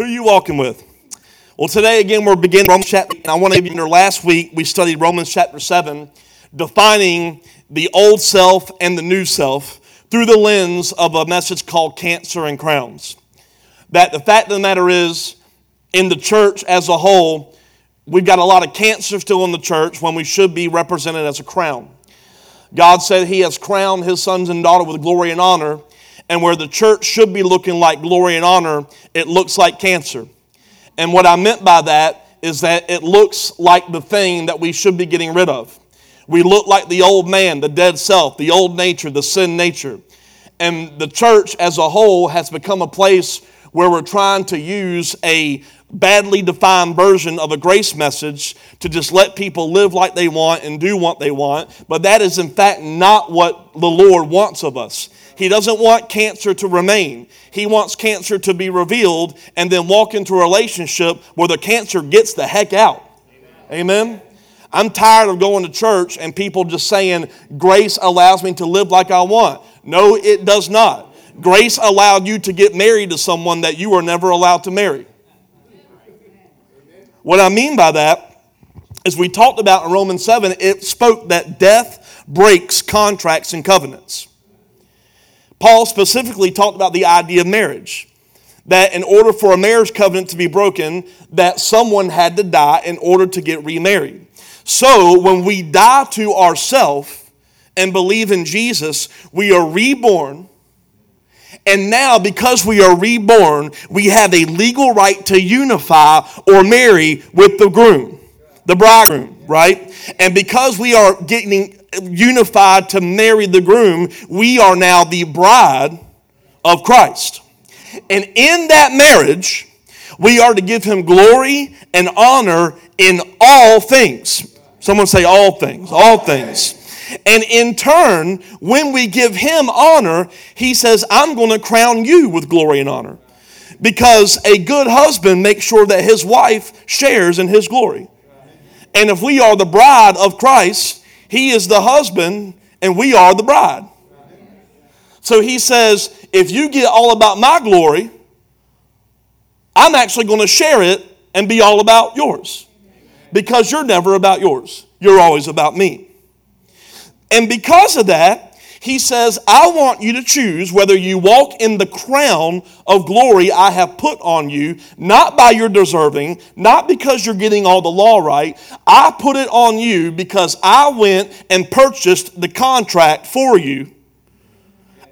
Who are you walking with? Well, today again we're beginning Romans chapter. And I want to you last week we studied Romans chapter seven, defining the old self and the new self through the lens of a message called cancer and crowns. That the fact of the matter is, in the church as a whole, we've got a lot of cancer still in the church when we should be represented as a crown. God said He has crowned His sons and daughters with glory and honor and where the church should be looking like glory and honor, it looks like cancer. And what I meant by that is that it looks like the thing that we should be getting rid of. We look like the old man, the dead self, the old nature, the sin nature. And the church as a whole has become a place where we're trying to use a badly defined version of a grace message to just let people live like they want and do what they want. But that is, in fact, not what the Lord wants of us. He doesn't want cancer to remain. He wants cancer to be revealed and then walk into a relationship where the cancer gets the heck out. Amen. Amen? I'm tired of going to church and people just saying, Grace allows me to live like I want. No, it does not. Grace allowed you to get married to someone that you were never allowed to marry. What I mean by that is we talked about in Romans 7, it spoke that death breaks contracts and covenants. Paul specifically talked about the idea of marriage. That in order for a marriage covenant to be broken, that someone had to die in order to get remarried. So when we die to ourselves and believe in Jesus, we are reborn. And now, because we are reborn, we have a legal right to unify or marry with the groom, the bridegroom, right? And because we are getting unified to marry the groom, we are now the bride of Christ. And in that marriage, we are to give him glory and honor in all things. Someone say, all things, all things. And in turn, when we give him honor, he says, I'm going to crown you with glory and honor. Because a good husband makes sure that his wife shares in his glory. And if we are the bride of Christ, he is the husband, and we are the bride. So he says, if you get all about my glory, I'm actually going to share it and be all about yours. Because you're never about yours, you're always about me. And because of that, he says, I want you to choose whether you walk in the crown of glory I have put on you, not by your deserving, not because you're getting all the law right. I put it on you because I went and purchased the contract for you.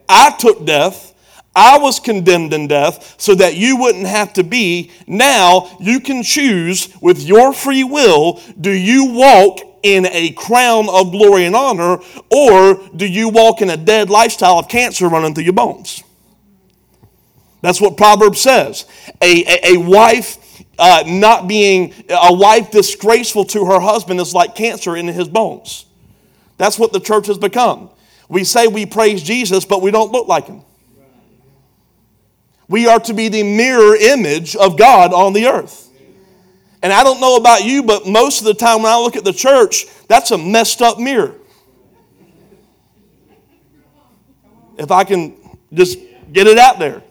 I took death. I was condemned in death so that you wouldn't have to be. Now you can choose with your free will do you walk in a crown of glory and honor, or do you walk in a dead lifestyle of cancer running through your bones? That's what Proverbs says. A, a, a wife uh, not being, a wife disgraceful to her husband is like cancer in his bones. That's what the church has become. We say we praise Jesus, but we don't look like him. We are to be the mirror image of God on the earth. And I don't know about you, but most of the time when I look at the church, that's a messed up mirror. If I can just get it out there.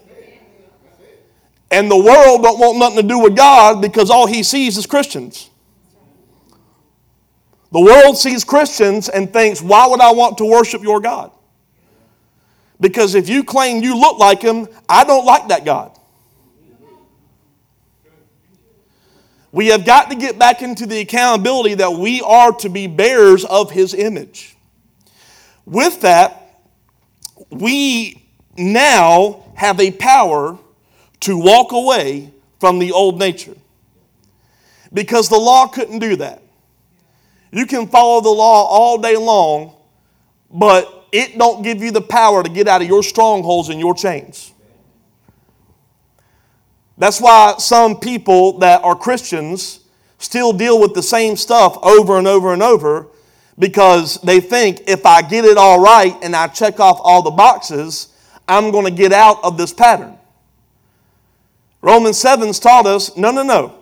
And the world don't want nothing to do with God because all he sees is Christians. The world sees Christians and thinks, why would I want to worship your God? Because if you claim you look like him, I don't like that God. We have got to get back into the accountability that we are to be bearers of his image. With that, we now have a power to walk away from the old nature. Because the law couldn't do that. You can follow the law all day long, but it don't give you the power to get out of your strongholds and your chains. That's why some people that are Christians still deal with the same stuff over and over and over because they think if I get it all right and I check off all the boxes, I'm going to get out of this pattern. Romans 7's taught us no, no, no.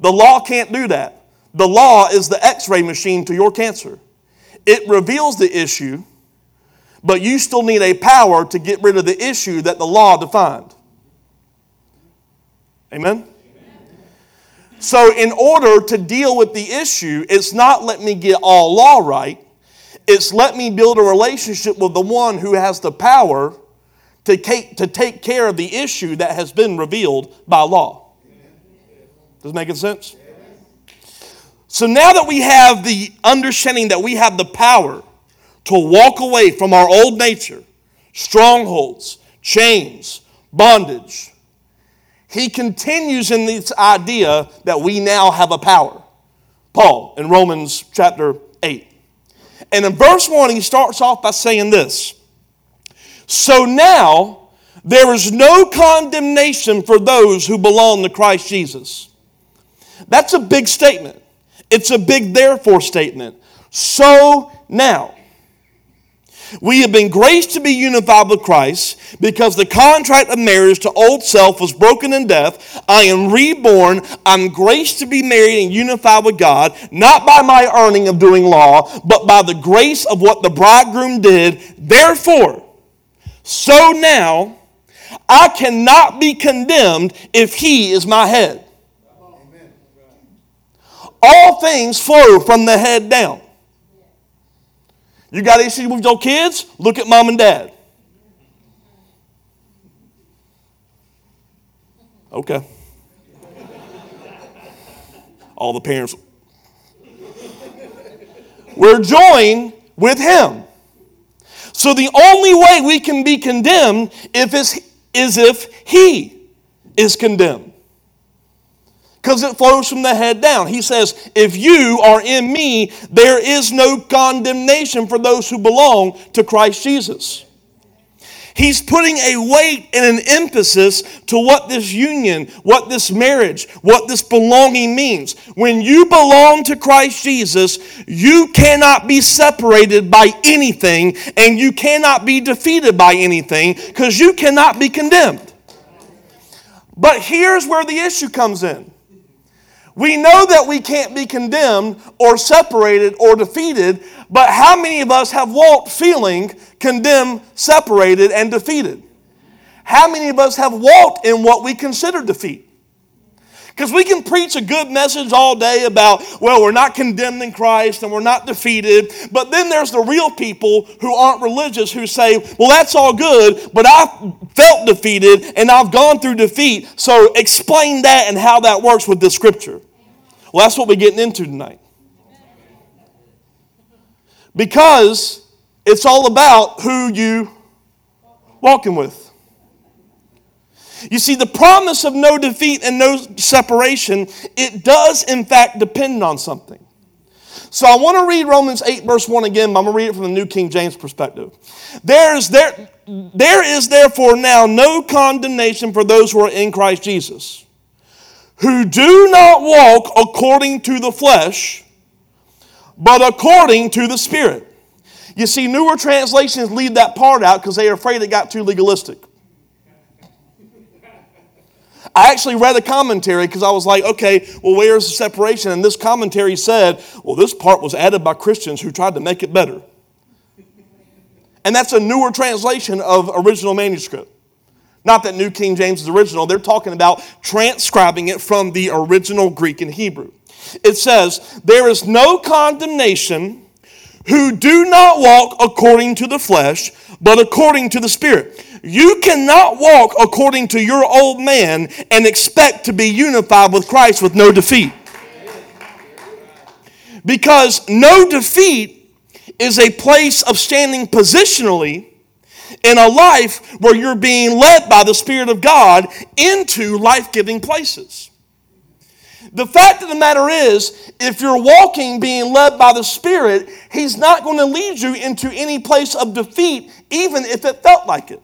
The law can't do that. The law is the x ray machine to your cancer. It reveals the issue, but you still need a power to get rid of the issue that the law defined. Amen? So, in order to deal with the issue, it's not let me get all law right, it's let me build a relationship with the one who has the power to take, to take care of the issue that has been revealed by law. Does it make sense? So now that we have the understanding that we have the power to walk away from our old nature, strongholds, chains, bondage, he continues in this idea that we now have a power. Paul in Romans chapter 8. And in verse 1, he starts off by saying this So now there is no condemnation for those who belong to Christ Jesus. That's a big statement. It's a big therefore statement. So now, we have been graced to be unified with Christ because the contract of marriage to old self was broken in death. I am reborn. I'm graced to be married and unified with God, not by my earning of doing law, but by the grace of what the bridegroom did. Therefore, so now, I cannot be condemned if he is my head. All things flow from the head down. You got issues with your kids? Look at mom and dad. Okay. All the parents. We're joined with him. So the only way we can be condemned if is if he is condemned because it flows from the head down. He says, If you are in me, there is no condemnation for those who belong to Christ Jesus. He's putting a weight and an emphasis to what this union, what this marriage, what this belonging means. When you belong to Christ Jesus, you cannot be separated by anything and you cannot be defeated by anything because you cannot be condemned. But here's where the issue comes in. We know that we can't be condemned or separated or defeated, but how many of us have walked feeling condemned, separated, and defeated? How many of us have walked in what we consider defeat? Because we can preach a good message all day about, well, we're not condemned in Christ and we're not defeated. But then there's the real people who aren't religious who say, well, that's all good, but I felt defeated and I've gone through defeat. So explain that and how that works with this scripture. Well, that's what we're getting into tonight. Because it's all about who you walking with. You see, the promise of no defeat and no separation, it does in fact depend on something. So I want to read Romans 8, verse 1 again, but I'm going to read it from the New King James perspective. There is, there, there is therefore now no condemnation for those who are in Christ Jesus, who do not walk according to the flesh, but according to the Spirit. You see, newer translations leave that part out because they are afraid it got too legalistic. I actually read a commentary because I was like, okay, well, where's the separation? And this commentary said, well, this part was added by Christians who tried to make it better. And that's a newer translation of original manuscript. Not that New King James is original, they're talking about transcribing it from the original Greek and Hebrew. It says, There is no condemnation who do not walk according to the flesh, but according to the Spirit. You cannot walk according to your old man and expect to be unified with Christ with no defeat. Because no defeat is a place of standing positionally in a life where you're being led by the Spirit of God into life giving places. The fact of the matter is, if you're walking being led by the Spirit, He's not going to lead you into any place of defeat, even if it felt like it.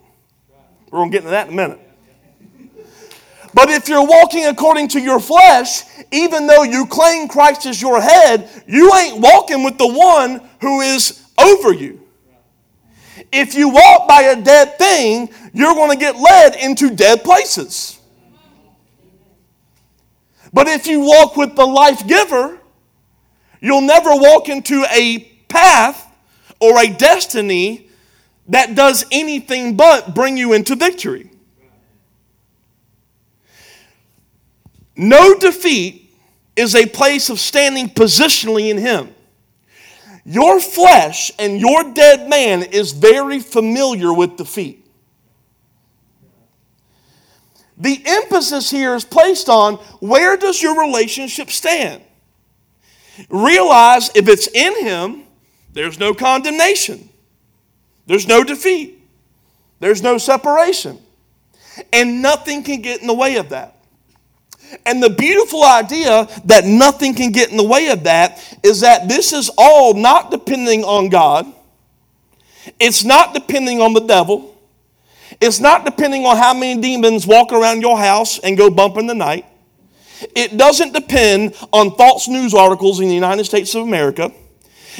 We're going to get into that in a minute. But if you're walking according to your flesh, even though you claim Christ as your head, you ain't walking with the one who is over you. If you walk by a dead thing, you're going to get led into dead places. But if you walk with the life giver, you'll never walk into a path or a destiny that does anything but bring you into victory. No defeat is a place of standing positionally in Him. Your flesh and your dead man is very familiar with defeat. The emphasis here is placed on where does your relationship stand? Realize if it's in Him, there's no condemnation, there's no defeat, there's no separation, and nothing can get in the way of that. And the beautiful idea that nothing can get in the way of that is that this is all not depending on God. It's not depending on the devil. It's not depending on how many demons walk around your house and go bump in the night. It doesn't depend on false news articles in the United States of America.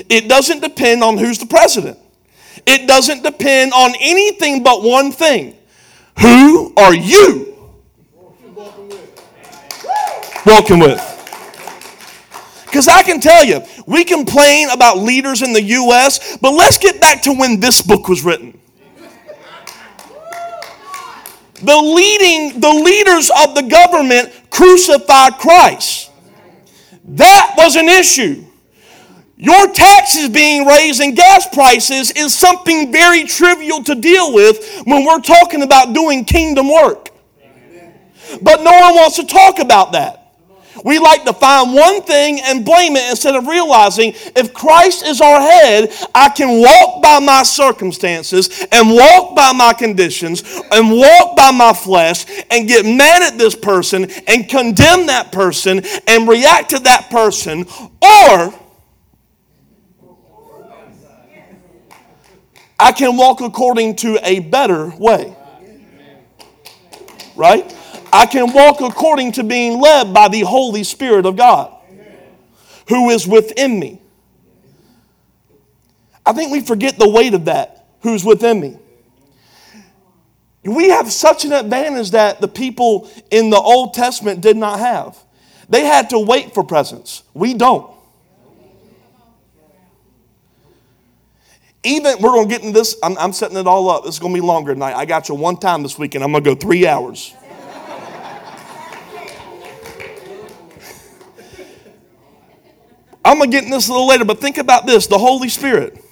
It doesn't depend on who's the president. It doesn't depend on anything but one thing. Who are you walking with. Because I can tell you, we complain about leaders in the U.S., but let's get back to when this book was written. The leading, the leaders of the government crucified Christ. That was an issue. Your taxes being raised and gas prices is something very trivial to deal with when we're talking about doing kingdom work. But no one wants to talk about that. We like to find one thing and blame it instead of realizing if Christ is our head, I can walk by my circumstances and walk by my conditions and walk by my flesh and get mad at this person and condemn that person and react to that person. Or I can walk according to a better way. Right? I can walk according to being led by the Holy Spirit of God who is within me. I think we forget the weight of that, who's within me. We have such an advantage that the people in the Old Testament did not have. They had to wait for presence. We don't. Even, we're going to get into this, I'm, I'm setting it all up. It's going to be longer tonight. I got you one time this weekend. I'm going to go three hours. I'm going to get in this a little later, but think about this the Holy Spirit.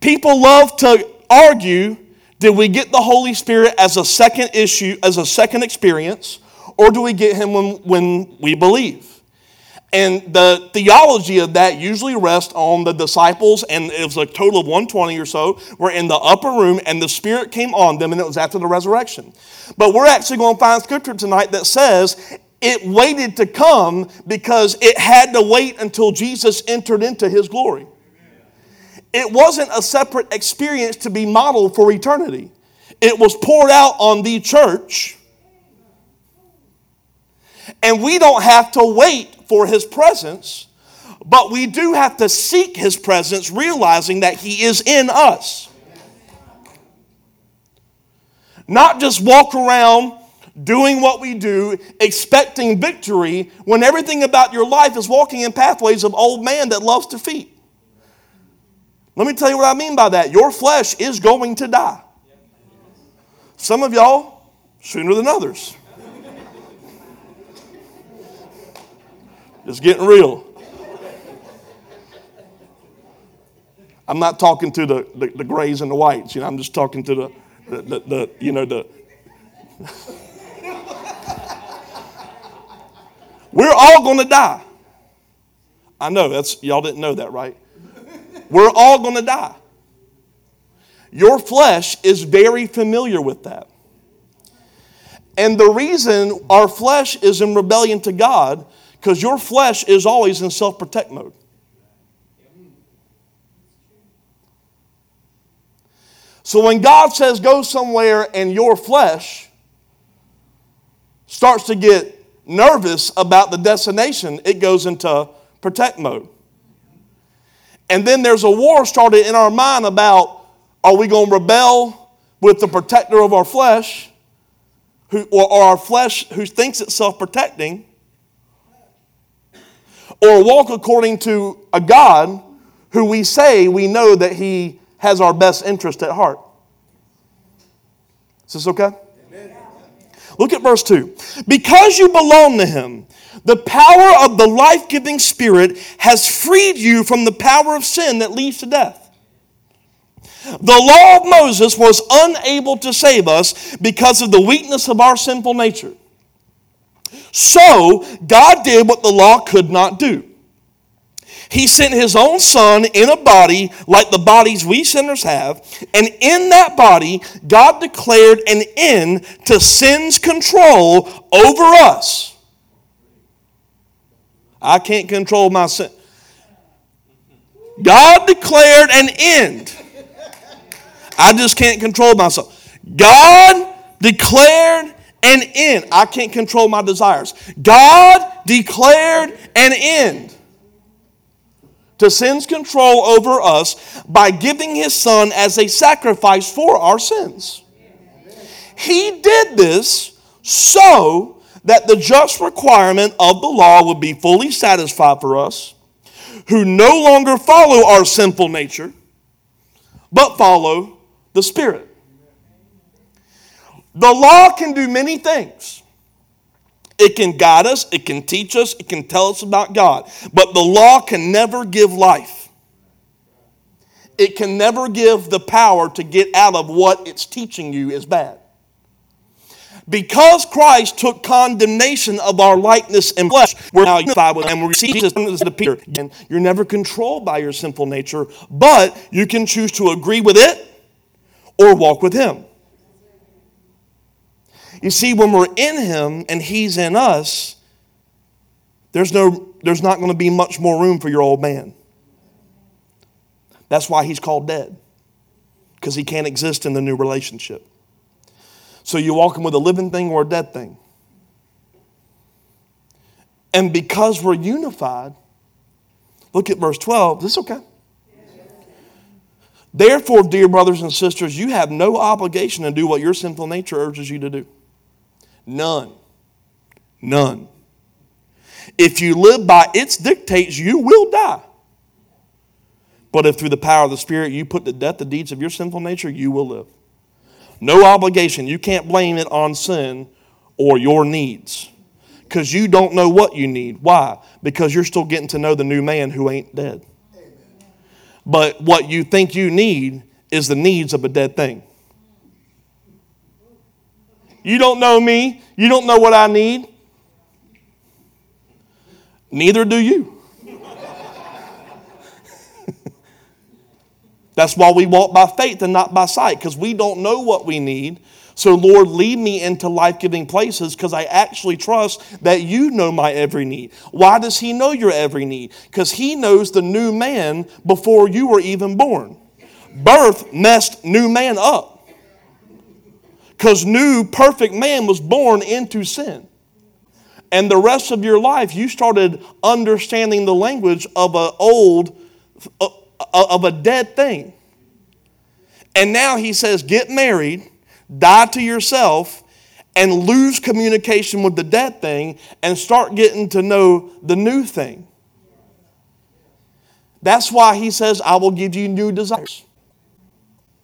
People love to argue did we get the Holy Spirit as a second issue, as a second experience, or do we get Him when, when we believe? And the theology of that usually rests on the disciples, and it was a total of 120 or so, were in the upper room, and the Spirit came on them, and it was after the resurrection. But we're actually going to find scripture tonight that says it waited to come because it had to wait until Jesus entered into his glory. It wasn't a separate experience to be modeled for eternity, it was poured out on the church. And we don't have to wait for his presence, but we do have to seek his presence, realizing that he is in us. Not just walk around doing what we do, expecting victory, when everything about your life is walking in pathways of old man that loves defeat. Let me tell you what I mean by that. Your flesh is going to die. Some of y'all sooner than others. It's getting real. I'm not talking to the, the, the, grays and the whites. You know, I'm just talking to the, the, the, the you know, the. We're all going to die. I know that's y'all didn't know that, right? We're all going to die. Your flesh is very familiar with that. And the reason our flesh is in rebellion to God because your flesh is always in self-protect mode. So when God says go somewhere and your flesh starts to get nervous about the destination, it goes into protect mode. And then there's a war started in our mind about are we going to rebel with the protector of our flesh, who, or, or our flesh who thinks it's self protecting, or walk according to a God who we say we know that He has our best interest at heart? Is this okay? Look at verse 2. Because you belong to him, The power of the life giving Spirit has freed you from the power of sin that leads to death. The law of Moses was unable to save us because of the weakness of our sinful nature. So, God did what the law could not do. He sent his own son in a body like the bodies we sinners have, and in that body, God declared an end to sin's control over us. I can't control my sin. God declared an end. I just can't control myself. God declared an end. I can't control my desires. God declared an end to sin's control over us by giving his son as a sacrifice for our sins. He did this so that the just requirement of the law would be fully satisfied for us, who no longer follow our sinful nature, but follow the Spirit. The law can do many things. It can guide us, it can teach us, it can tell us about God. But the law can never give life. It can never give the power to get out of what it's teaching you is bad. Because Christ took condemnation of our likeness and flesh, we're now unified with Him. We receive Jesus as. Again, you're never controlled by your sinful nature, but you can choose to agree with it or walk with Him. You see, when we're in Him and He's in us, there's, no, there's not going to be much more room for your old man. That's why He's called dead, because He can't exist in the new relationship. So you're walking with a living thing or a dead thing. And because we're unified, look at verse 12. This okay? Therefore, dear brothers and sisters, you have no obligation to do what your sinful nature urges you to do. None. None. If you live by its dictates, you will die. But if through the power of the Spirit you put to death the deeds of your sinful nature, you will live. No obligation. You can't blame it on sin or your needs because you don't know what you need. Why? Because you're still getting to know the new man who ain't dead. But what you think you need is the needs of a dead thing. You don't know me. You don't know what I need. Neither do you. That's why we walk by faith and not by sight, because we don't know what we need. So, Lord, lead me into life giving places because I actually trust that you know my every need. Why does He know your every need? Because He knows the new man before you were even born. Birth messed new man up because new perfect man was born into sin. And the rest of your life, you started understanding the language of an old, uh, uh, of a dead thing. And now he says, get married, die to yourself, and lose communication with the dead thing and start getting to know the new thing. That's why he says, I will give you new desires.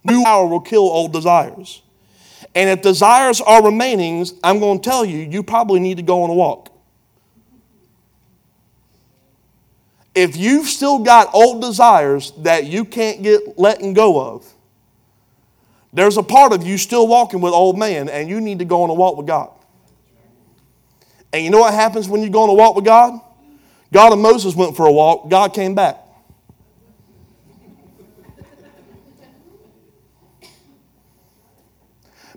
New power will kill old desires. And if desires are remainings, I'm going to tell you, you probably need to go on a walk. If you've still got old desires that you can't get letting go of, there's a part of you still walking with old man, and you need to go on a walk with God. And you know what happens when you go on a walk with God? God and Moses went for a walk, God came back.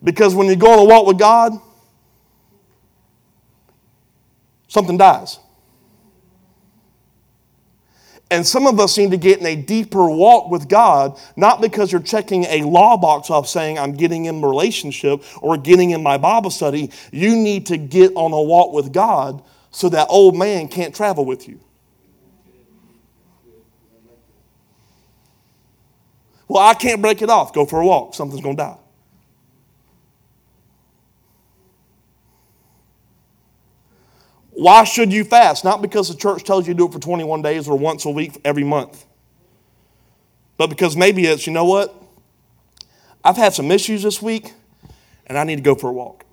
Because when you go on a walk with God, something dies. And some of us need to get in a deeper walk with God, not because you're checking a law box off saying, I'm getting in relationship or getting in my Bible study. You need to get on a walk with God so that old man can't travel with you. Well, I can't break it off. Go for a walk. Something's going to die. Why should you fast? Not because the church tells you to do it for 21 days or once a week every month, but because maybe it's, you know what? I've had some issues this week and I need to go for a walk.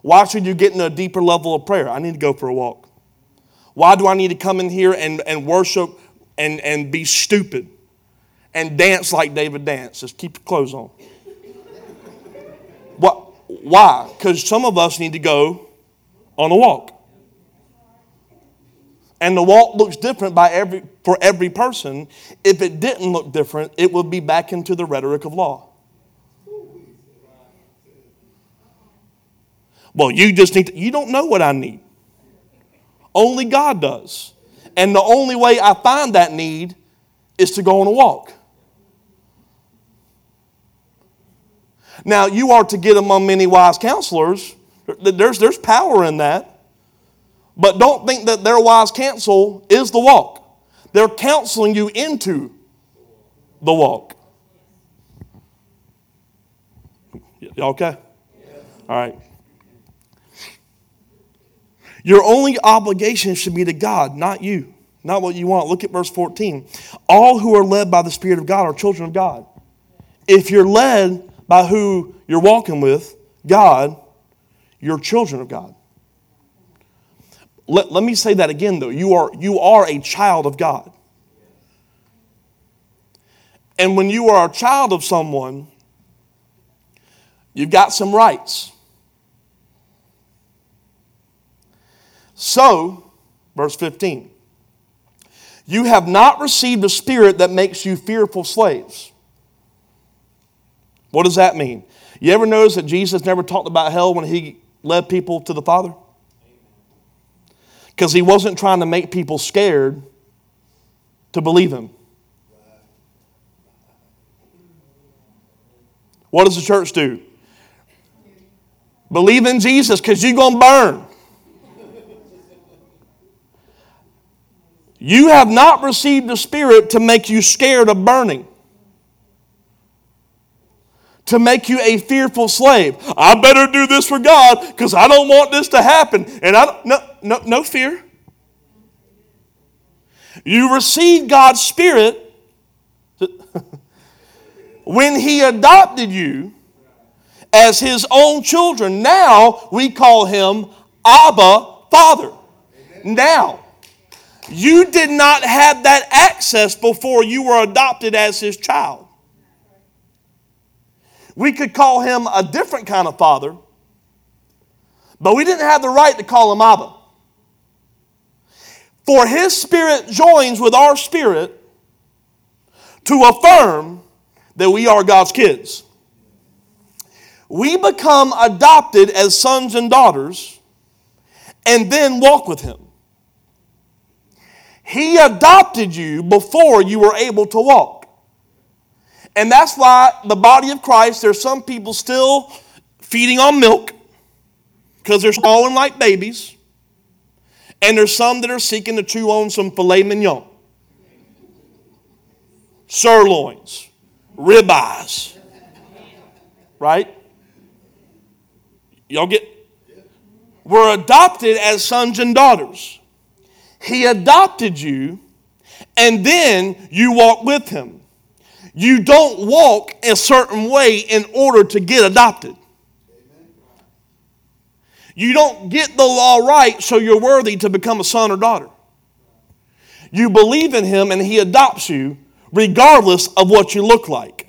Why should you get into a deeper level of prayer? I need to go for a walk. Why do I need to come in here and, and worship and, and be stupid and dance like David danced? Just keep your clothes on. what? Why? Because some of us need to go on a walk. And the walk looks different by every, for every person. If it didn't look different, it would be back into the rhetoric of law. Well, you just need to, you don't know what I need. Only God does. And the only way I find that need is to go on a walk. Now, you are to get among many wise counselors. There's, there's power in that. But don't think that their wise counsel is the walk. They're counseling you into the walk. Y'all okay? All right. Your only obligation should be to God, not you, not what you want. Look at verse 14. All who are led by the Spirit of God are children of God. If you're led by who you're walking with, God, you're children of God. Let, let me say that again, though. You are, you are a child of God. And when you are a child of someone, you've got some rights. So, verse 15, you have not received a spirit that makes you fearful slaves. What does that mean? You ever notice that Jesus never talked about hell when he led people to the Father? Because he wasn't trying to make people scared to believe him. What does the church do? Believe in Jesus because you're going to burn. You have not received the Spirit to make you scared of burning, to make you a fearful slave. I better do this for God because I don't want this to happen. And I don't, no, no, no fear. You received God's Spirit when He adopted you as His own children. Now we call Him Abba Father. Now. You did not have that access before you were adopted as his child. We could call him a different kind of father, but we didn't have the right to call him Abba. For his spirit joins with our spirit to affirm that we are God's kids. We become adopted as sons and daughters and then walk with him. He adopted you before you were able to walk. And that's why the body of Christ, there's some people still feeding on milk because they're swallowing like babies. And there's some that are seeking to chew on some filet mignon, sirloins, ribeyes. Right? Y'all get? We're adopted as sons and daughters. He adopted you, and then you walk with Him. You don't walk a certain way in order to get adopted. You don't get the law right so you're worthy to become a son or daughter. You believe in Him, and He adopts you regardless of what you look like.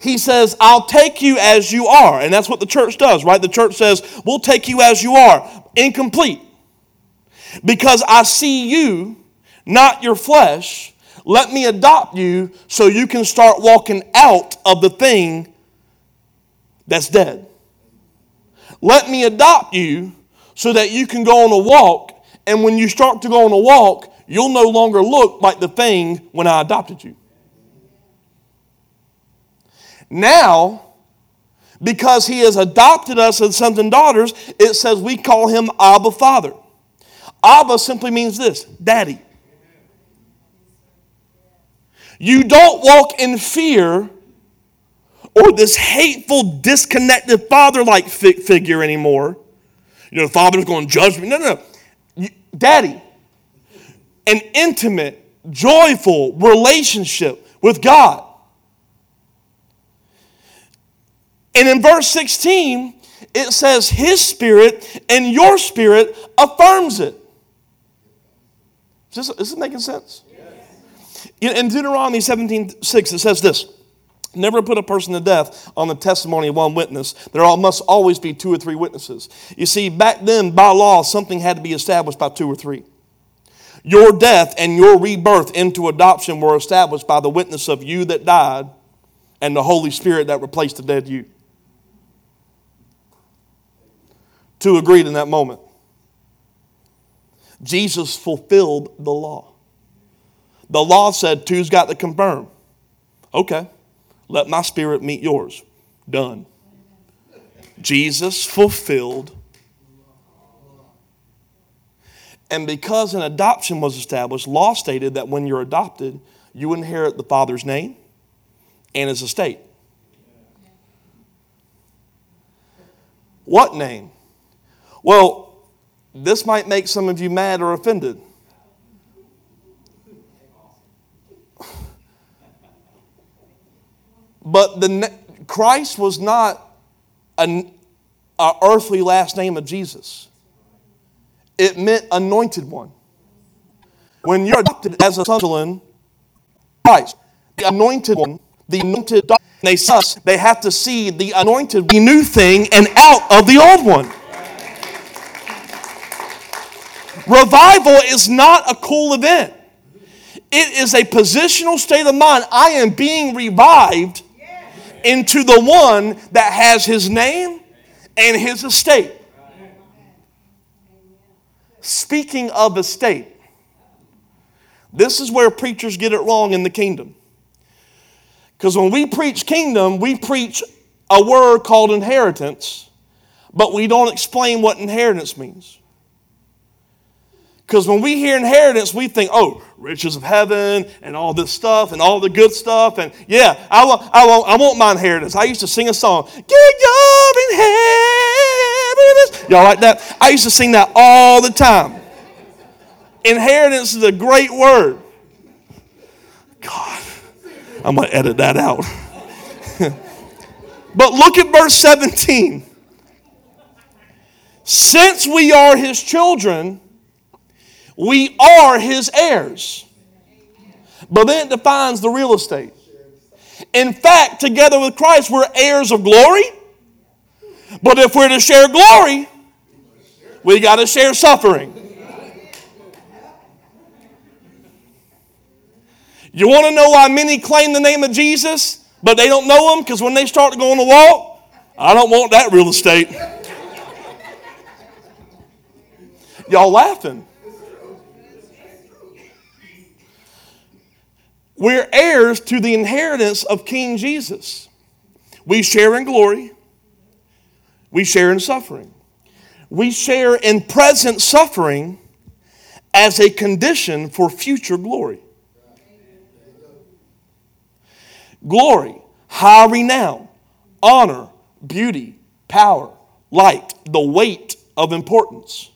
He says, I'll take you as you are. And that's what the church does, right? The church says, We'll take you as you are, incomplete. Because I see you, not your flesh. Let me adopt you so you can start walking out of the thing that's dead. Let me adopt you so that you can go on a walk, and when you start to go on a walk, you'll no longer look like the thing when I adopted you. Now, because he has adopted us as sons and daughters, it says we call him Abba Father. Abba simply means this daddy. You don't walk in fear or this hateful, disconnected father like figure anymore. You know, the father's going to judge me. No, no, no. daddy. An intimate, joyful relationship with God. And in verse 16, it says his spirit and your spirit affirms it. Is this, is this making sense? In Deuteronomy 17 6, it says this Never put a person to death on the testimony of one witness. There must always be two or three witnesses. You see, back then, by law, something had to be established by two or three. Your death and your rebirth into adoption were established by the witness of you that died and the Holy Spirit that replaced the dead you. Two agreed in that moment. Jesus fulfilled the law. The law said two's got to confirm. Okay. Let my spirit meet yours. Done. Jesus fulfilled. And because an adoption was established, law stated that when you're adopted, you inherit the father's name and his estate. What name? Well, this might make some of you mad or offended. But the Christ was not an earthly last name of Jesus. It meant anointed one. When you're adopted as a son, Christ, the anointed one, the anointed Jesus, they have to see the anointed, the new thing, and out of the old one. Revival is not a cool event. It is a positional state of mind. I am being revived into the one that has his name and his estate. Speaking of estate, this is where preachers get it wrong in the kingdom. Because when we preach kingdom, we preach a word called inheritance, but we don't explain what inheritance means. Because when we hear inheritance, we think, oh, riches of heaven and all this stuff and all the good stuff. And yeah, I want, I want, I want my inheritance. I used to sing a song, Get your inheritance. Y'all like that? I used to sing that all the time. Inheritance is a great word. God, I'm going to edit that out. but look at verse 17. Since we are his children, we are his heirs. But then it defines the real estate. In fact, together with Christ, we're heirs of glory. But if we're to share glory, we got to share suffering. You want to know why many claim the name of Jesus, but they don't know him? Because when they start to go on the walk, I don't want that real estate. Y'all laughing. We're heirs to the inheritance of King Jesus. We share in glory, we share in suffering. We share in present suffering as a condition for future glory. Glory, high renown, honor, beauty, power, light, the weight of importance.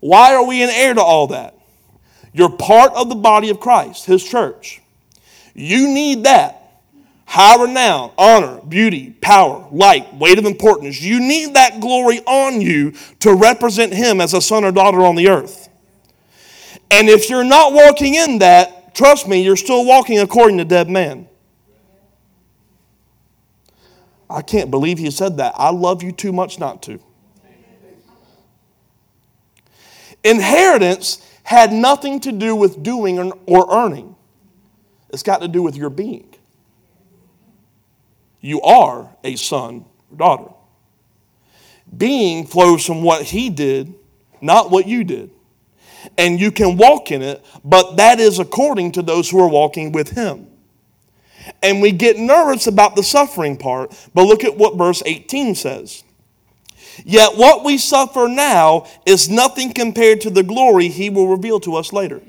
Why are we an heir to all that? You're part of the body of Christ, his church. You need that. High renown, honor, beauty, power, light, weight of importance. You need that glory on you to represent him as a son or daughter on the earth. And if you're not walking in that, trust me, you're still walking according to dead man. I can't believe he said that. I love you too much not to. Inheritance had nothing to do with doing or earning, it's got to do with your being. You are a son or daughter. Being flows from what he did, not what you did. And you can walk in it, but that is according to those who are walking with him. And we get nervous about the suffering part, but look at what verse 18 says. Yet what we suffer now is nothing compared to the glory he will reveal to us later.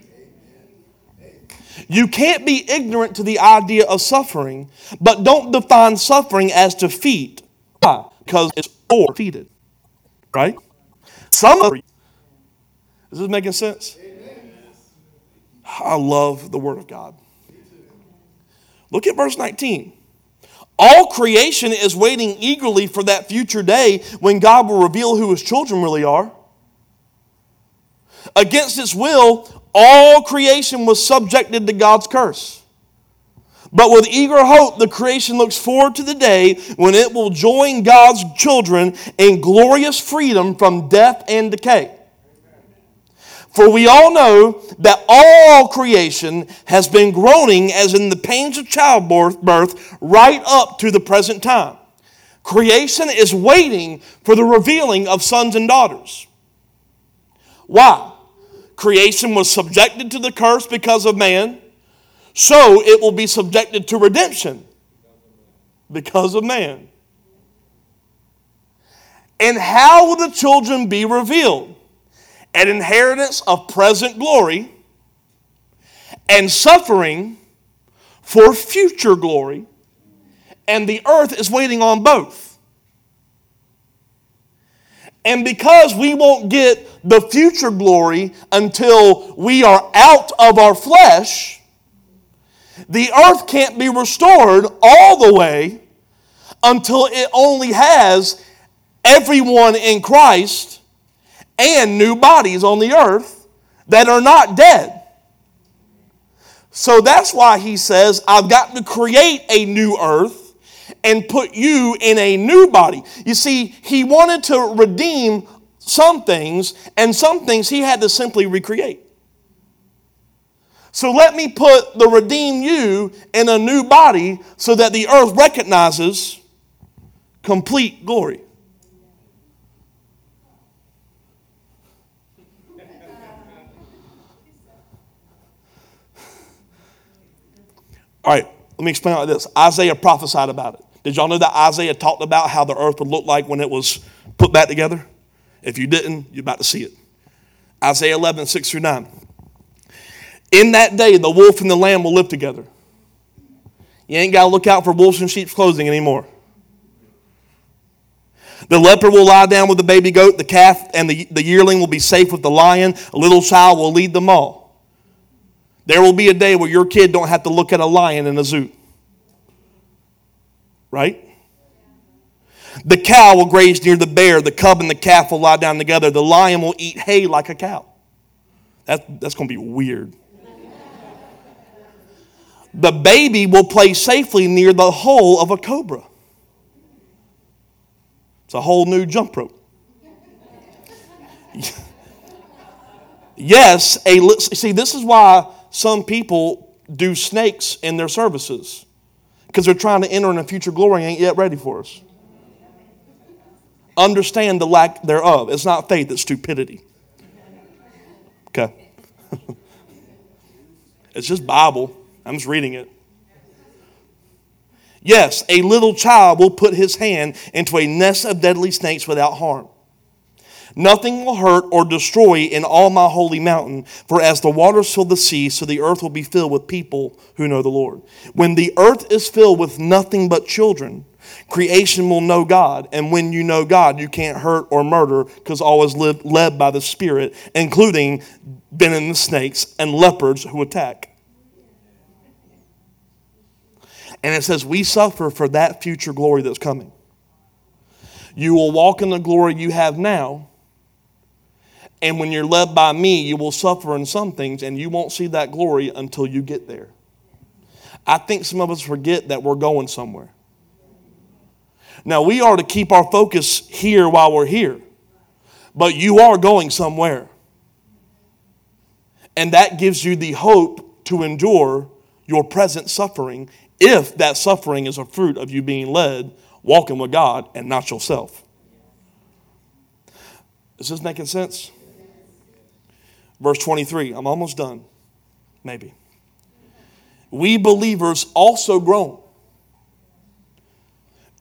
You can't be ignorant to the idea of suffering, but don't define suffering as defeat. Why? Because it's or defeated. Right? Some of Is this making sense? I love the Word of God. Look at verse 19. All creation is waiting eagerly for that future day when God will reveal who his children really are. Against its will, all creation was subjected to God's curse. But with eager hope, the creation looks forward to the day when it will join God's children in glorious freedom from death and decay. For we all know that all creation has been groaning as in the pains of childbirth right up to the present time. Creation is waiting for the revealing of sons and daughters. Why? Creation was subjected to the curse because of man, so it will be subjected to redemption because of man. And how will the children be revealed? An inheritance of present glory and suffering for future glory, and the earth is waiting on both. And because we won't get the future glory until we are out of our flesh, the earth can't be restored all the way until it only has everyone in Christ and new bodies on the earth that are not dead. So that's why he says, I've got to create a new earth and put you in a new body. You see, he wanted to redeem some things, and some things he had to simply recreate. So let me put the redeemed you in a new body so that the earth recognizes complete glory. All right, let me explain like this. Isaiah prophesied about it. Did y'all know that Isaiah talked about how the earth would look like when it was put back together? If you didn't, you're about to see it. Isaiah 11, 6 through 9. In that day, the wolf and the lamb will live together. You ain't got to look out for wolves in sheep's clothing anymore. The leopard will lie down with the baby goat, the calf and the, the yearling will be safe with the lion. A little child will lead them all. There will be a day where your kid don't have to look at a lion in a zoo. Right? The cow will graze near the bear. The cub and the calf will lie down together. The lion will eat hay like a cow. That, that's going to be weird. the baby will play safely near the hole of a cobra. It's a whole new jump rope. yes, a see this is why some people do snakes in their services because they're trying to enter in a future glory and ain't yet ready for us. Understand the lack thereof. It's not faith, it's stupidity. Okay. it's just Bible. I'm just reading it. Yes, a little child will put his hand into a nest of deadly snakes without harm. Nothing will hurt or destroy in all my holy mountain, for as the waters fill the sea, so the earth will be filled with people who know the Lord. When the earth is filled with nothing but children, creation will know God. And when you know God, you can't hurt or murder because all is led by the Spirit, including venomous snakes and leopards who attack. And it says, We suffer for that future glory that's coming. You will walk in the glory you have now and when you're led by me, you will suffer in some things, and you won't see that glory until you get there. I think some of us forget that we're going somewhere. Now, we are to keep our focus here while we're here, but you are going somewhere. And that gives you the hope to endure your present suffering if that suffering is a fruit of you being led, walking with God, and not yourself. Is this making sense? Verse 23, I'm almost done. Maybe. We believers also groan.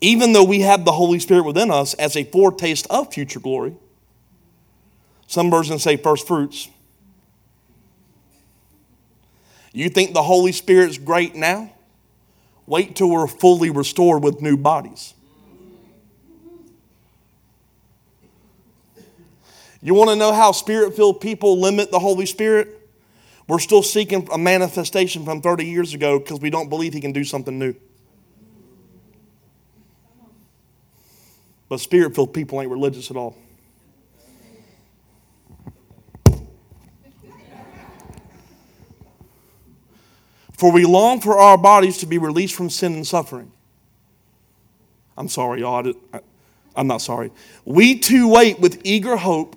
Even though we have the Holy Spirit within us as a foretaste of future glory. Some versions say first fruits. You think the Holy Spirit's great now? Wait till we're fully restored with new bodies. You want to know how spirit filled people limit the Holy Spirit? We're still seeking a manifestation from 30 years ago because we don't believe He can do something new. But spirit filled people ain't religious at all. For we long for our bodies to be released from sin and suffering. I'm sorry, y'all. I'm not sorry. We too wait with eager hope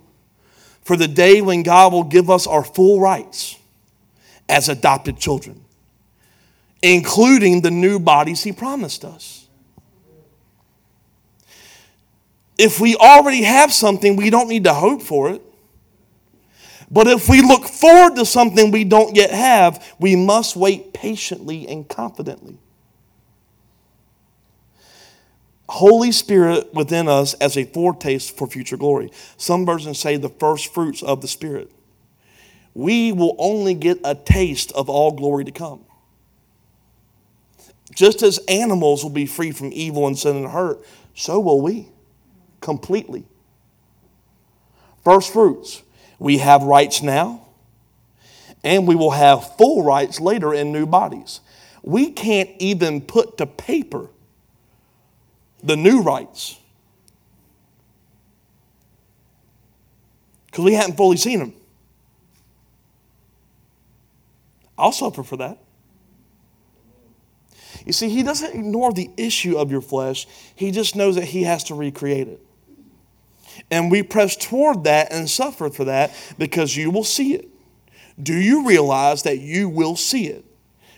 for the day when God will give us our full rights as adopted children, including the new bodies He promised us. If we already have something, we don't need to hope for it. But if we look forward to something we don't yet have, we must wait patiently and confidently. Holy Spirit within us as a foretaste for future glory. Some versions say the first fruits of the Spirit. We will only get a taste of all glory to come. Just as animals will be free from evil and sin and hurt, so will we completely. First fruits. We have rights now, and we will have full rights later in new bodies. We can't even put to paper the new rights because we hadn't fully seen them. I'll suffer for that. You see, he doesn't ignore the issue of your flesh, he just knows that he has to recreate it. And we press toward that and suffer for that because you will see it. Do you realize that you will see it?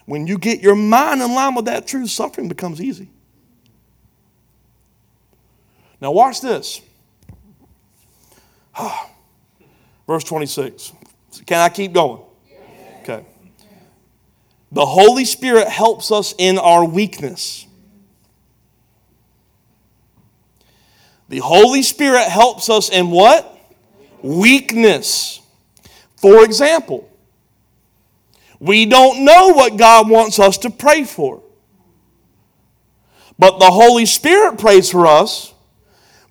When you get your mind in line with that truth, suffering becomes easy. Now, watch this. Verse 26. Can I keep going? Okay. The Holy Spirit helps us in our weakness. The Holy Spirit helps us in what? Weakness. For example, we don't know what God wants us to pray for. But the Holy Spirit prays for us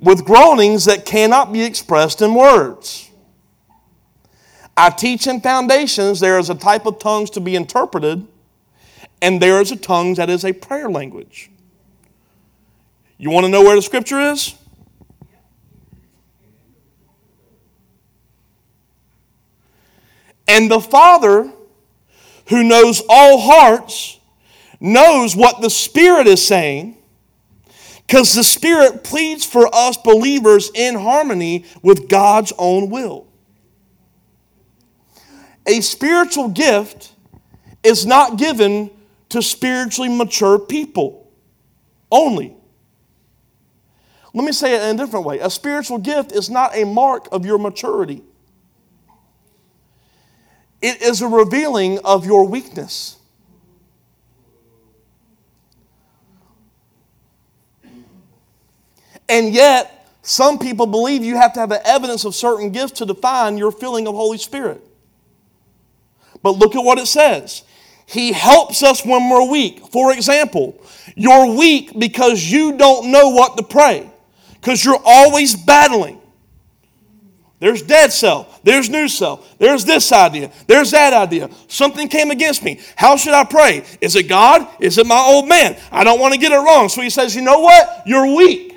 with groanings that cannot be expressed in words. I teach in foundations there is a type of tongues to be interpreted, and there is a tongue that is a prayer language. You want to know where the scripture is? And the Father, who knows all hearts, knows what the Spirit is saying, because the Spirit pleads for us believers in harmony with God's own will. A spiritual gift is not given to spiritually mature people only. Let me say it in a different way. A spiritual gift is not a mark of your maturity. It is a revealing of your weakness. And yet, some people believe you have to have the evidence of certain gifts to define your feeling of Holy Spirit. But look at what it says. He helps us when we're weak. For example, you're weak because you don't know what to pray, because you're always battling. There's dead self. There's new self. There's this idea. There's that idea. Something came against me. How should I pray? Is it God? Is it my old man? I don't want to get it wrong. So he says, You know what? You're weak.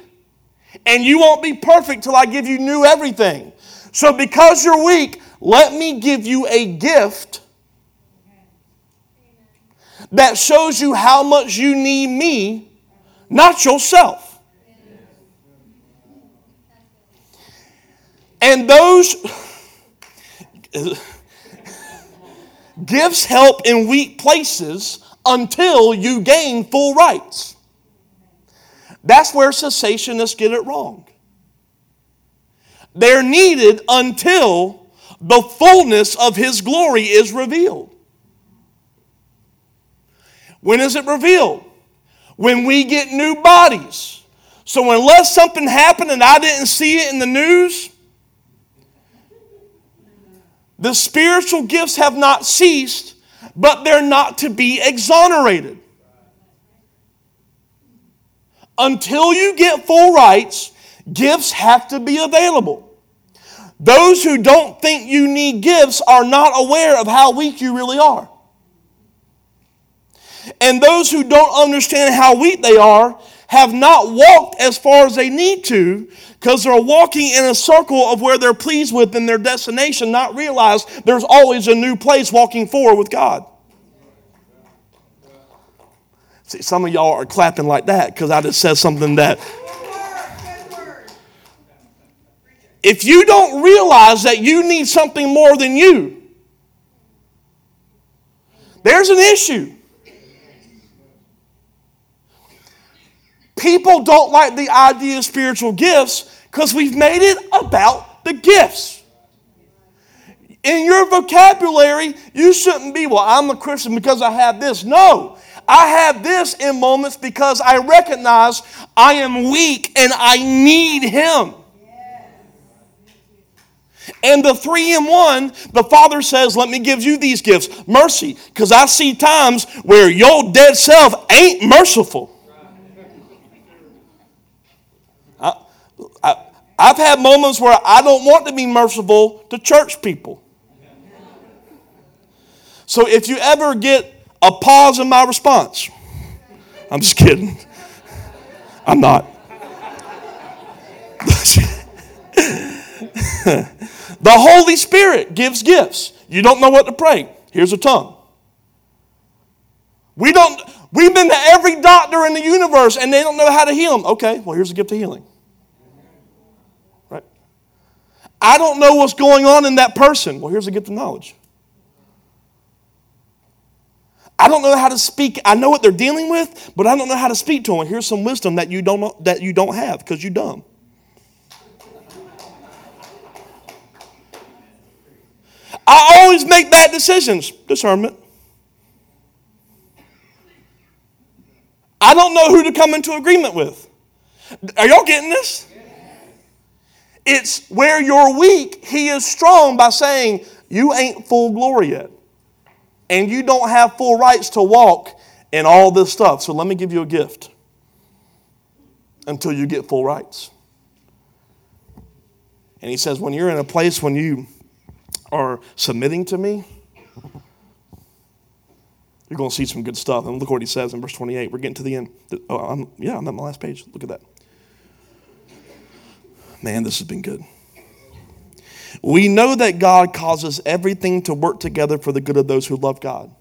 And you won't be perfect till I give you new everything. So because you're weak, let me give you a gift that shows you how much you need me, not yourself. And those gifts help in weak places until you gain full rights. That's where cessationists get it wrong. They're needed until the fullness of His glory is revealed. When is it revealed? When we get new bodies. So, unless something happened and I didn't see it in the news, the spiritual gifts have not ceased, but they're not to be exonerated. Until you get full rights, gifts have to be available. Those who don't think you need gifts are not aware of how weak you really are. And those who don't understand how weak they are have not walked as far as they need to because they're walking in a circle of where they're pleased with in their destination, not realize there's always a new place walking forward with God. See, some of y'all are clapping like that because I just said something that. If you don't realize that you need something more than you, there's an issue. People don't like the idea of spiritual gifts because we've made it about the gifts. In your vocabulary, you shouldn't be, well, I'm a Christian because I have this. No, I have this in moments because I recognize I am weak and I need Him. And the three in one, the Father says, Let me give you these gifts mercy. Because I see times where your dead self ain't merciful. I, I, I've had moments where I don't want to be merciful to church people. So if you ever get a pause in my response, I'm just kidding. I'm not. The Holy Spirit gives gifts. You don't know what to pray. Here's a tongue. We don't, we've been to every doctor in the universe and they don't know how to heal them. Okay, well, here's a gift of healing. Right? I don't know what's going on in that person. Well, here's a gift of knowledge. I don't know how to speak. I know what they're dealing with, but I don't know how to speak to them. Here's some wisdom that you don't know, that you don't have because you're dumb. I always make bad decisions. Discernment. I don't know who to come into agreement with. Are y'all getting this? It's where you're weak, he is strong by saying, You ain't full glory yet. And you don't have full rights to walk in all this stuff. So let me give you a gift until you get full rights. And he says, When you're in a place when you are submitting to me, you're going to see some good stuff. And look what he says in verse 28. We're getting to the end. Oh, I'm, yeah, I'm at my last page. Look at that. Man, this has been good. We know that God causes everything to work together for the good of those who love God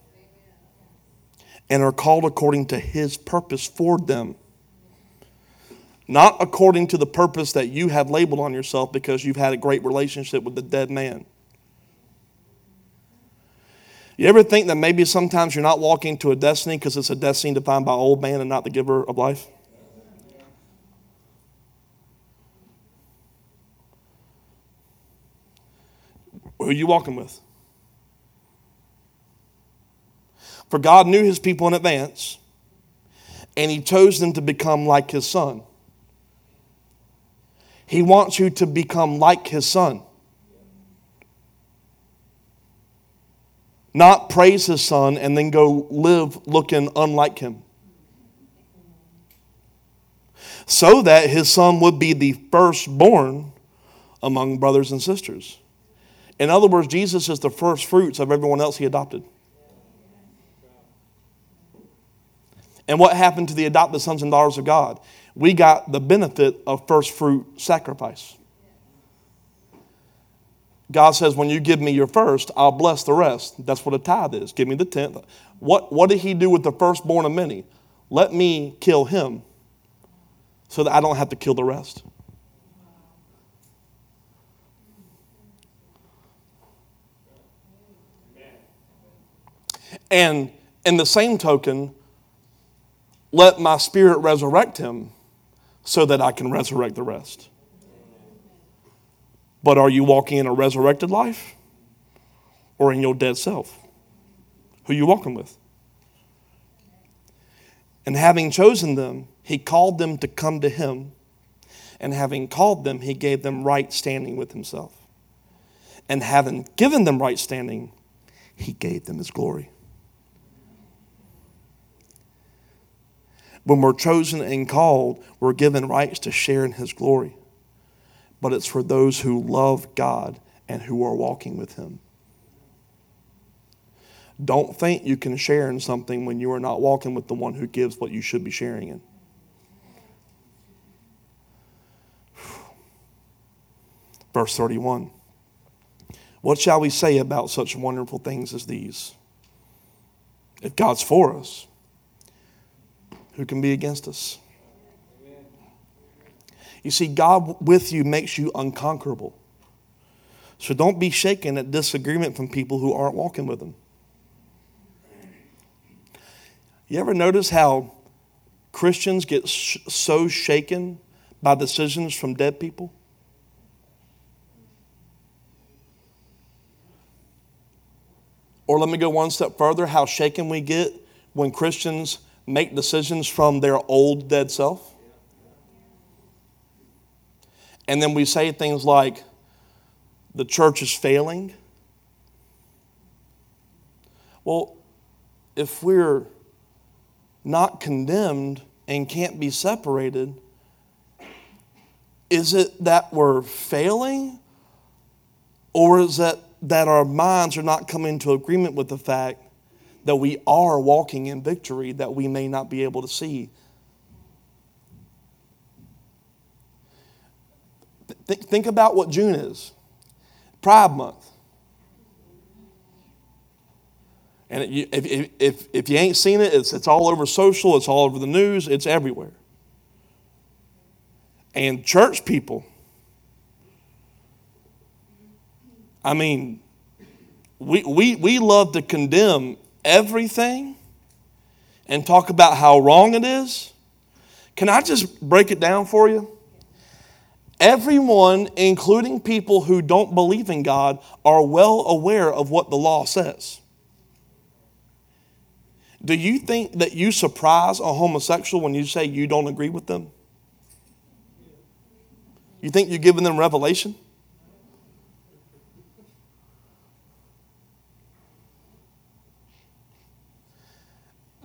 and are called according to his purpose for them. Not according to the purpose that you have labeled on yourself because you've had a great relationship with the dead man. You ever think that maybe sometimes you're not walking to a destiny because it's a destiny defined by old man and not the giver of life? Who are you walking with? For God knew his people in advance, and he chose them to become like his son. He wants you to become like his son. not praise his son and then go live looking unlike him. So that his son would be the firstborn among brothers and sisters. In other words, Jesus is the first fruits of everyone else he adopted. And what happened to the adopted sons and daughters of God? We got the benefit of first fruit sacrifice. God says, when you give me your first, I'll bless the rest. That's what a tithe is. Give me the tenth. What, what did he do with the firstborn of many? Let me kill him so that I don't have to kill the rest. And in the same token, let my spirit resurrect him so that I can resurrect the rest. But are you walking in a resurrected life or in your dead self? Who are you walking with? And having chosen them, he called them to come to him. And having called them, he gave them right standing with himself. And having given them right standing, he gave them his glory. When we're chosen and called, we're given rights to share in His glory. But it's for those who love God and who are walking with Him. Don't think you can share in something when you are not walking with the one who gives what you should be sharing in. Verse 31. What shall we say about such wonderful things as these? If God's for us, who can be against us? You see, God with you makes you unconquerable. So don't be shaken at disagreement from people who aren't walking with Him. You ever notice how Christians get sh- so shaken by decisions from dead people? Or let me go one step further how shaken we get when Christians make decisions from their old dead self. And then we say things like, the church is failing. Well, if we're not condemned and can't be separated, is it that we're failing? Or is it that our minds are not coming to agreement with the fact that we are walking in victory that we may not be able to see. Th- think about what June is Pride Month. And if, if, if you ain't seen it, it's, it's all over social, it's all over the news, it's everywhere. And church people I mean, we, we, we love to condemn everything and talk about how wrong it is. Can I just break it down for you? Everyone, including people who don't believe in God, are well aware of what the law says. Do you think that you surprise a homosexual when you say you don't agree with them? You think you're giving them revelation?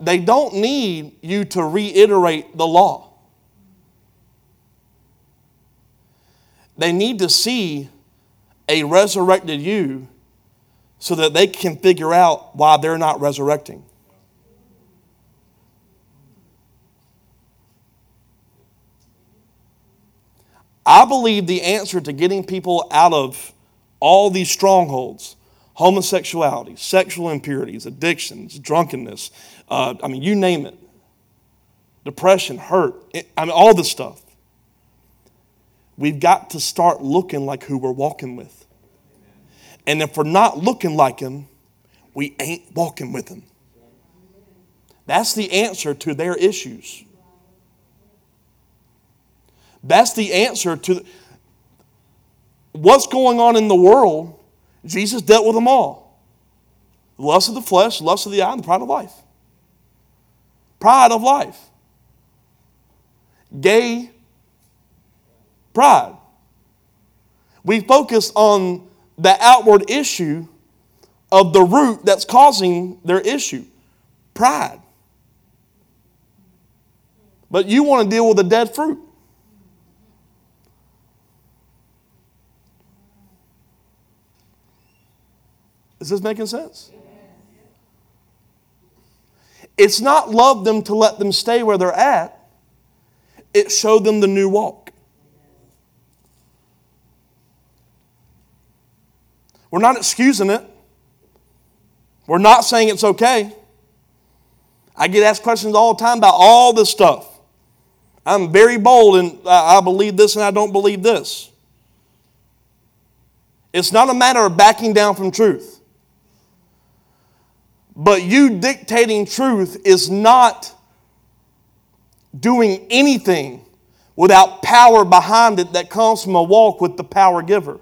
They don't need you to reiterate the law. They need to see a resurrected you so that they can figure out why they're not resurrecting. I believe the answer to getting people out of all these strongholds homosexuality, sexual impurities, addictions, drunkenness, uh, I mean, you name it. Depression, hurt, I mean, all this stuff. We've got to start looking like who we're walking with. And if we're not looking like Him, we ain't walking with Him. That's the answer to their issues. That's the answer to what's going on in the world Jesus dealt with them all the lust of the flesh, lust of the eye, and the pride of life. Pride of life. Gay pride. We focus on the outward issue of the root that's causing their issue pride. But you want to deal with the dead fruit. Is this making sense? It's not love them to let them stay where they're at, it showed them the new walk. We're not excusing it. We're not saying it's okay. I get asked questions all the time about all this stuff. I'm very bold and I believe this and I don't believe this. It's not a matter of backing down from truth. But you dictating truth is not doing anything without power behind it that comes from a walk with the power giver.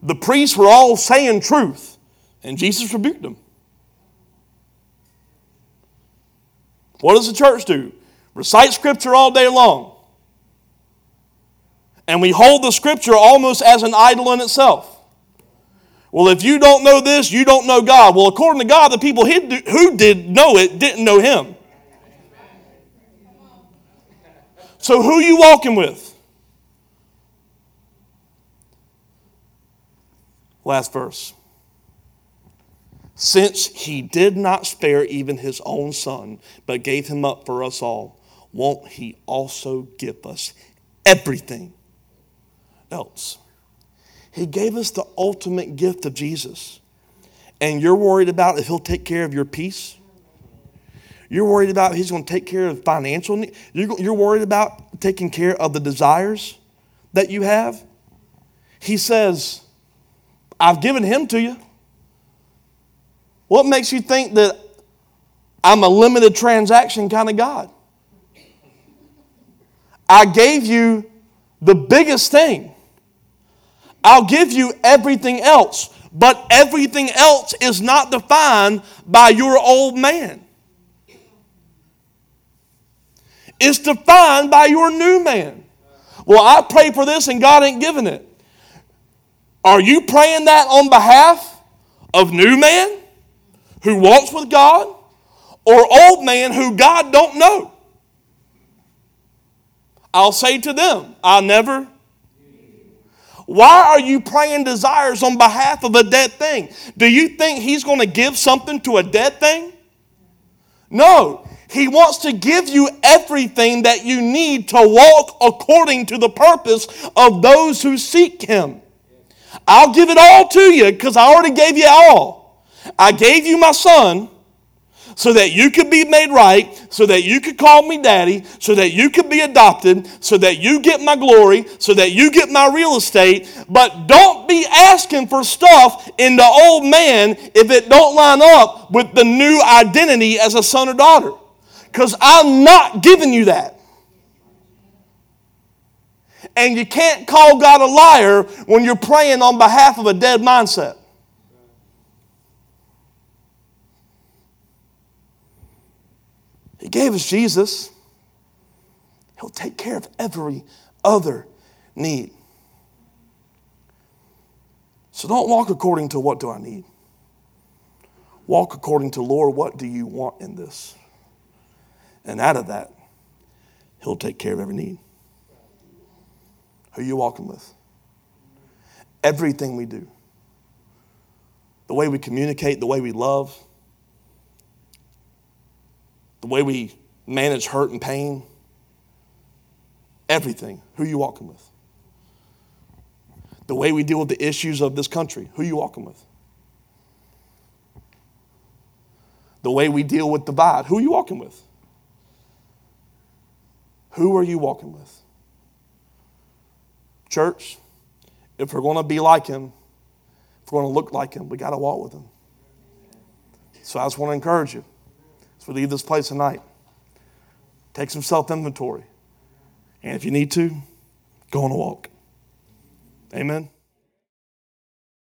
The priests were all saying truth, and Jesus rebuked them. What does the church do? Recite scripture all day long. And we hold the scripture almost as an idol in itself. Well, if you don't know this, you don't know God. Well, according to God, the people who did know it didn't know Him. So, who you walking with? Last verse. Since he did not spare even his own son, but gave him up for us all, won't he also give us everything else. He gave us the ultimate gift of Jesus. And you're worried about if he'll take care of your peace? You're worried about he's going to take care of financial needs? You're, you're worried about taking care of the desires that you have? He says, I've given him to you. What makes you think that I'm a limited transaction kind of God? I gave you the biggest thing. I'll give you everything else, but everything else is not defined by your old man. It's defined by your new man. Well, I prayed for this and God ain't giving it. Are you praying that on behalf of new man who walks with God or old man who God don't know? I'll say to them, I never. Why are you praying desires on behalf of a dead thing? Do you think he's going to give something to a dead thing? No. He wants to give you everything that you need to walk according to the purpose of those who seek him. I'll give it all to you because I already gave you all. I gave you my son so that you could be made right, so that you could call me daddy, so that you could be adopted, so that you get my glory, so that you get my real estate. But don't be asking for stuff in the old man if it don't line up with the new identity as a son or daughter. Because I'm not giving you that. And you can't call God a liar when you're praying on behalf of a dead mindset. He gave us Jesus. He'll take care of every other need. So don't walk according to what do I need. Walk according to, Lord, what do you want in this? And out of that, He'll take care of every need. Who are you walking with? Everything we do, the way we communicate, the way we love, the way we manage hurt and pain, everything. Who are you walking with? The way we deal with the issues of this country. Who you walking with? The way we deal with divide. Who are you walking with? Who are you walking with? Church, if we're going to be like him, if we're going to look like him, we got to walk with him. So I just want to encourage you we leave this place tonight, take some self inventory. And if you need to, go on a walk. Amen.